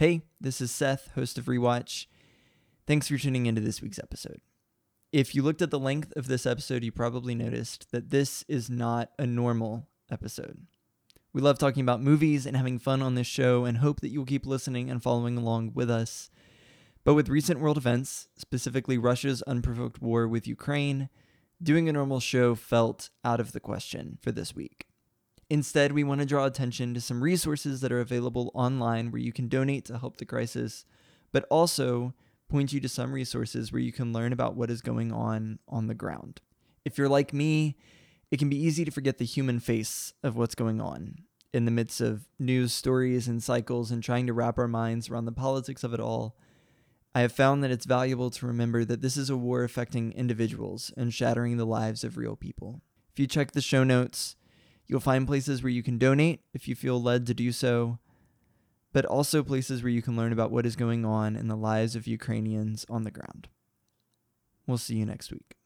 Hey, this is Seth, host of Rewatch. Thanks for tuning into this week's episode. If you looked at the length of this episode, you probably noticed that this is not a normal episode. We love talking about movies and having fun on this show and hope that you'll keep listening and following along with us. But with recent world events, specifically Russia's unprovoked war with Ukraine, doing a normal show felt out of the question for this week. Instead, we want to draw attention to some resources that are available online where you can donate to help the crisis, but also point you to some resources where you can learn about what is going on on the ground. If you're like me, it can be easy to forget the human face of what's going on in the midst of news stories and cycles and trying to wrap our minds around the politics of it all. I have found that it's valuable to remember that this is a war affecting individuals and shattering the lives of real people. If you check the show notes, you'll find places where you can donate if you feel led to do so, but also places where you can learn about what is going on in the lives of Ukrainians on the ground. We'll see you next week.